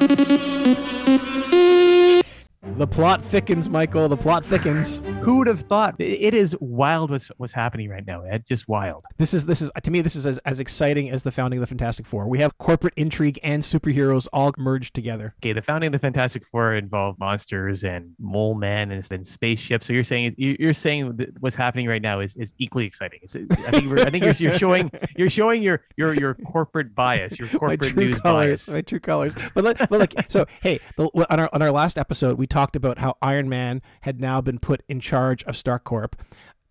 Thank you. The plot thickens, Michael. The plot thickens. Who would have thought? It is wild what's what's happening right now, Ed. Just wild. This is this is to me this is as, as exciting as the founding of the Fantastic Four. We have corporate intrigue and superheroes all merged together. Okay, the founding of the Fantastic Four involved monsters and mole men and, and spaceships. So you're saying you're saying that what's happening right now is, is equally exciting. It's, I think I think you're, you're showing you're showing your your your corporate bias, your corporate news colors, bias. My true colors. But, let, but like so, hey, the, on our on our last episode, we talked about how Iron Man had now been put in charge of Stark Corp.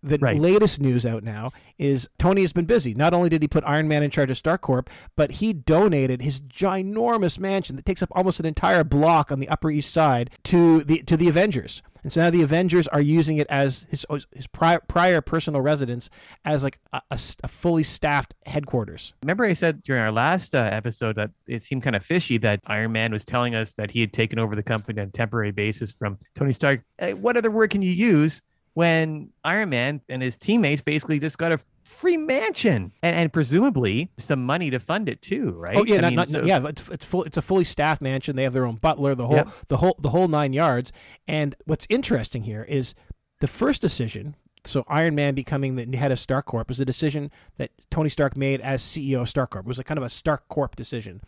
The Right. latest news out now is Tony has been busy. Not only did he put Iron Man in charge of Stark Corp, but he donated his ginormous mansion that takes up almost an entire block on the Upper East Side to the to the Avengers. And so now the Avengers are using it as his his prior, prior personal residence as like a fully staffed headquarters. Remember, I said during our last uh, episode that it seemed kind of fishy that Iron Man was telling us that he had taken over the company on a temporary basis from Tony Stark. Uh, what other word can you use when Iron Man and his teammates basically just got a free mansion and, and presumably some money to fund it too, right? Oh yeah, not, mean, not, so- yeah. It's it's full. It's a fully staffed mansion. They have their own butler. The whole Yep. the whole the whole nine yards. And what's interesting here is the first decision. So Iron Man becoming the head of Stark Corp was a decision that Tony Stark made as CEO of Stark Corp. It was a kind of a Stark Corp decision.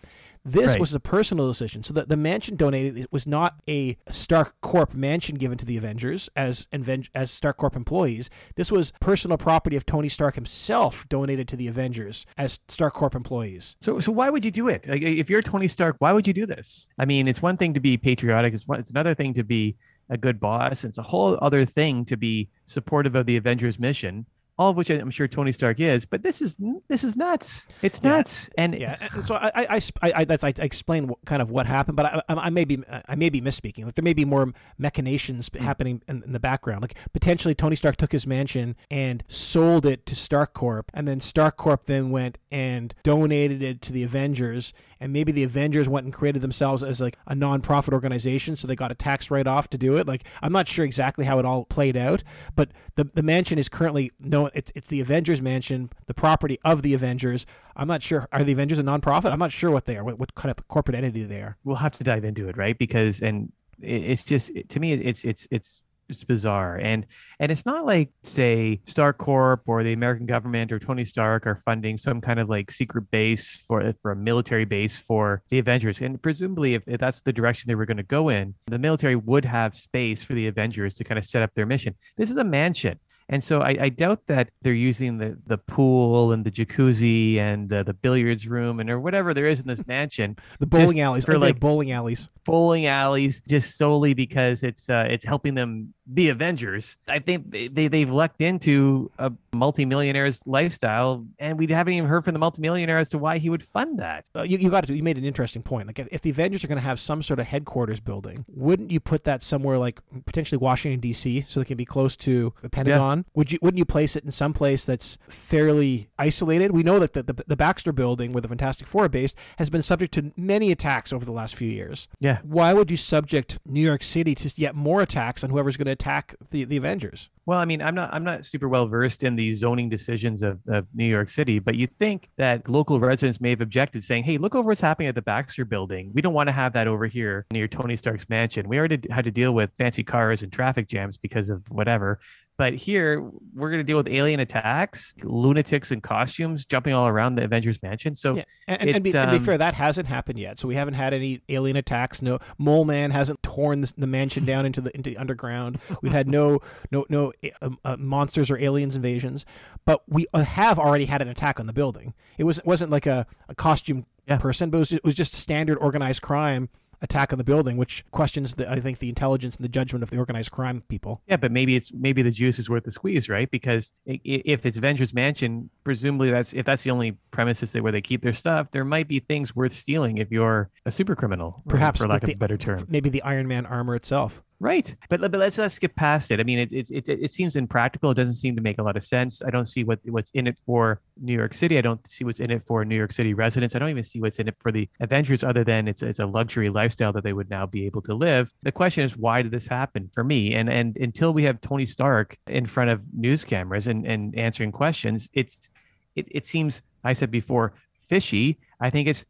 This Right. was a personal decision. So the, the mansion donated it was not a Stark Corp mansion given to the Avengers as as Stark Corp employees. This was personal property of Tony Stark himself donated to the Avengers as Stark Corp employees. So, so why would you do it? Like, if you're Tony Stark, why would you do this? I mean, it's one thing to be patriotic. It's one, it's another thing to be a good boss. It's a whole other thing to be supportive of the Avengers mission. All of which I'm sure Tony Stark is, but this is this is nuts. It's Yeah. nuts, and yeah and so I I, I, I, that's, I explain what, kind of what happened but I, I, I may be I may be misspeaking like there may be more machinations Mm. happening in, in the background like potentially Tony Stark took his mansion and sold it to Stark Corp and then Stark Corp then went and donated it to the Avengers and maybe the Avengers went and created themselves as like a non-profit organization so they got a tax write-off to do it. Like I'm not sure exactly how it all played out but the the mansion is currently no it's, it's the Avengers mansion the property of the Avengers. I'm not sure are the Avengers a non-profit? I'm not sure what they are what, what kind of corporate entity they are. We'll have to dive into it, right? Because and it's just to me, it's it's it's it's bizarre, and and it's not like say Stark Corp or the American government or Tony Stark are funding some kind of like secret base for for a military base for the Avengers, and presumably if, if that's the direction they were going to go in, the military would have space for the Avengers to kind of set up their mission. This is a mansion. And so I, I doubt that they're using the, the pool and the jacuzzi and the, the billiards room and or whatever there is in this mansion the bowling alleys for, I think they have like, bowling alleys bowling alleys just solely because it's uh, it's helping them be Avengers. I think they, they they've lucked into a multimillionaire's lifestyle, and we haven't even heard from the multimillionaire as to why he would fund that. uh, you, you got to you made an interesting point like if, if the avengers are going to have some sort of headquarters building wouldn't you put that somewhere like potentially washington d.c so they can be close to the pentagon would you wouldn't you place it in some place that's fairly isolated we know that the, the, the baxter building where the fantastic four are based has been subject to many attacks over the last few years Yeah. why would you subject new york city to yet more attacks on whoever's going to attack the, the avengers Well, I mean, I'm not I'm not super well versed in the zoning decisions of, of New York City, but you think that local residents may have objected, saying, "Hey, look over what's happening at the Baxter Building. We don't want to have that over here near Tony Stark's mansion. We already had to deal with fancy cars and traffic jams because of whatever." But here we're going to deal with alien attacks, lunatics in costumes jumping all around the Avengers mansion. So Yeah, and, and, and, be, It, and be um, fair, that hasn't happened yet. So we haven't had any alien attacks. No, Mole Man hasn't torn the, the mansion down into the into the underground. We've had no no no uh, uh, monsters or aliens invasions, but we uh, have already had an attack on the building. It was it wasn't like a, a costume Yeah. person, but it was, it was just standard organized crime attack on the building, which questions the I think the intelligence and the judgment of the organized crime people. Yeah, but maybe it's maybe the juice is worth the squeeze, right? Because if it's Avengers Mansion, presumably that's if that's the only premises that where they keep their stuff, there might be things worth stealing if you're a super criminal, Perhaps for lack of a better term. Maybe the Iron Man armor itself. Right, but but let's not skip past it. I mean, it it, it it seems impractical. It doesn't seem to make a lot of sense. I don't see what what's in it for New York City. I don't see what's in it for New York City residents. I don't even see what's in it for the Avengers, other than it's it's a luxury lifestyle that they would now be able to live. The question is, why did this happen for me? And and until we have Tony Stark in front of news cameras and and answering questions, it's it it seems I said before fishy. I think it's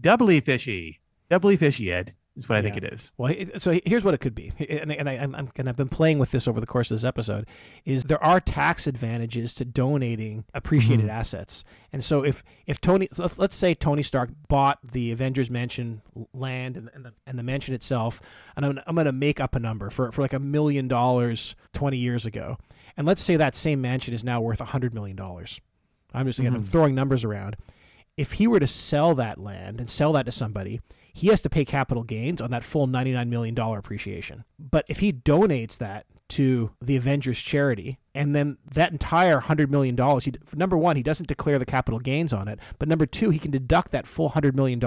doubly fishy, doubly fishy, Ed. Is what I think it is. Well, so here's what it could be, and, and I, I'm, I'm and I've been playing with this over the course of this episode. Is there are tax advantages to donating appreciated Mhm. assets, and so if if Tony, let's say Tony Stark bought the Avengers Mansion land and, and the and the mansion itself, and I'm I'm gonna make up a number for for like a million dollars 20 years ago, and let's say that same mansion is now worth a hundred million dollars. I'm just again I'm Mhm. throwing numbers around. If he were to sell that land and sell that to somebody, he has to pay capital gains on that full $99 million appreciation. But if he donates that to the Avengers charity, and then that entire $100 million, he, number one, he doesn't declare the capital gains on it, but number two, he can deduct that full $100 million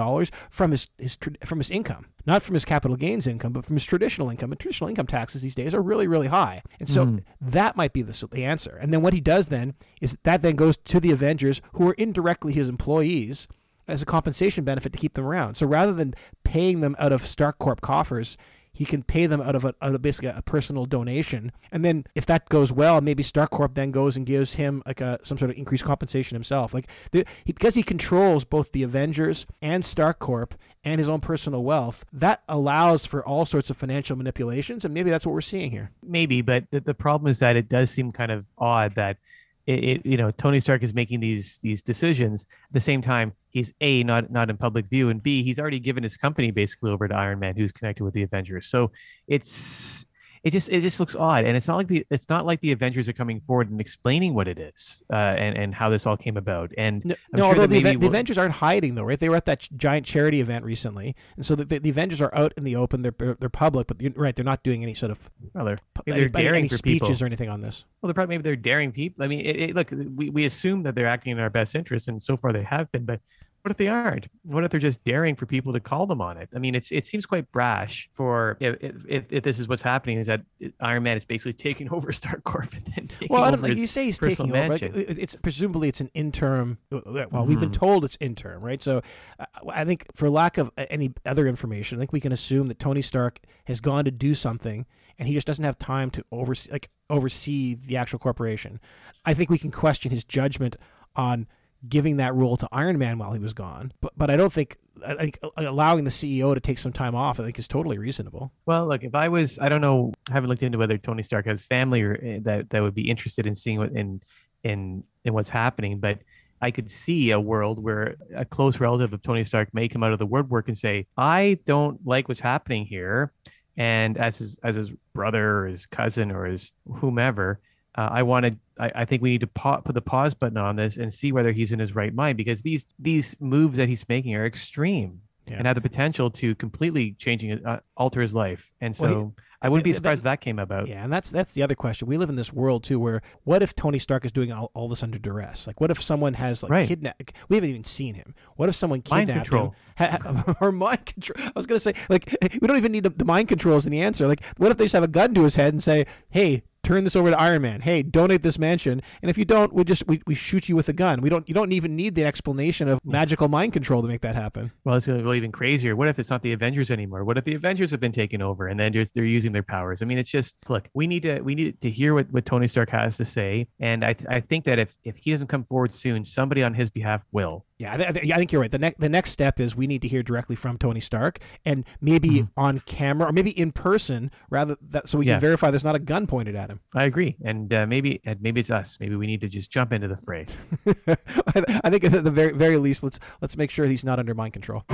from his, his, from his income. Not from his capital gains income, but from his traditional income. And traditional income taxes these days are really, really high. And so Mhm. that might be the, the answer. And then what he does then is that then goes to the Avengers, who are indirectly his employees, as a compensation benefit to keep them around. So rather than paying them out of Stark Corp coffers, he can pay them out of, a, out of basically a personal donation. And then if that goes well, maybe Stark Corp then goes and gives him like a some sort of increased compensation himself. Like the, he, because he controls both the Avengers and Stark Corp and his own personal wealth, that allows for all sorts of financial manipulations. And maybe that's what we're seeing here. Maybe, but the, the problem is that it does seem kind of odd that it, it you know Tony Stark is making these these decisions. At the same time he's a not not in public view and b he's already given his company basically over to Iron Man who's connected with the Avengers. So it's it just it just looks odd and it's not like the it's not like the Avengers are coming forward and explaining what it is uh, and and how this all came about and No, I'm no sure although that the, maybe the Avengers aren't hiding though, right? They were at that ch- giant charity event recently, and so the, the, the Avengers are out in the open. They're they're public, but you're right, they're not doing any sort of well, they're, maybe they're any, daring any speeches people or anything on this. Well, they're probably maybe they're daring people. I mean, it, it, look, we, we assume that they're acting in our best interest, and so far they have been. But what if they aren't? What if they're just daring for people to call them on it? I mean, it's it seems quite brash for if if, if this is what's happening is that Iron Man is basically taking over Stark Corp and then taking Well, I don't over like you say he's taking over. Mansion. it- it's presumably it's an interim. Well, we've been Mhm. told it's interim, right? So uh, I think for lack of uh, any other information, I think we can assume that Tony Stark has gone to do something, and he just doesn't have time to oversee like oversee the actual corporation. I think we can question his judgment on giving that role to Iron Man while he was gone, but but I don't think I think allowing the CEO to take some time off, I think, is totally reasonable. Well, look, if I was, I don't know, I haven't looked into whether Tony Stark has family or uh, that that would be interested in seeing what in in in what's happening, but I could see a world where a close relative of Tony Stark may come out of the woodwork and say, "I don't like what's happening here," and as his as his brother or his cousin or his whomever, uh, I wanted. I, I think we need to pa- put the pause button on this and see whether he's in his right mind because these these moves that he's making are extreme Yeah. and have the potential to completely changing uh, alter his life. And so Well, he- I wouldn't be surprised if that came about. Yeah, and that's that's the other question. We live in this world too, where what if Tony Stark is doing all, all this under duress? Like, what if someone has like Right. kidnap? We haven't even seen him. What if someone Mind kidnapped control. him? Ha- or mind control? I was gonna say like we don't even need the mind controls in the answer. Like, what if they just have a gun to his head and say, "Hey, turn this over to Iron Man. Hey, donate this mansion." And if you don't, we just we, we shoot you with a gun. We don't. You don't even need the explanation of magical mind control to make that happen. Well, it's going to go even crazier. What if it's not the Avengers anymore? What if the Avengers have been taken over and then just they're using their powers? I mean, it's just look. We need to we need to hear what, what Tony Stark has to say, and I I think that if if he doesn't come forward soon, somebody on his behalf will. Yeah, I, th- I think you're right. The next the next step is we need to hear directly from Tony Stark, and maybe Mhm. on camera or maybe in person, rather that so we Yeah. can verify there's not a gun pointed at him. I agree, and uh, maybe and maybe it's us. Maybe we need to just jump into the fray. I th- I think at the very very least, let's let's make sure he's not under mind control.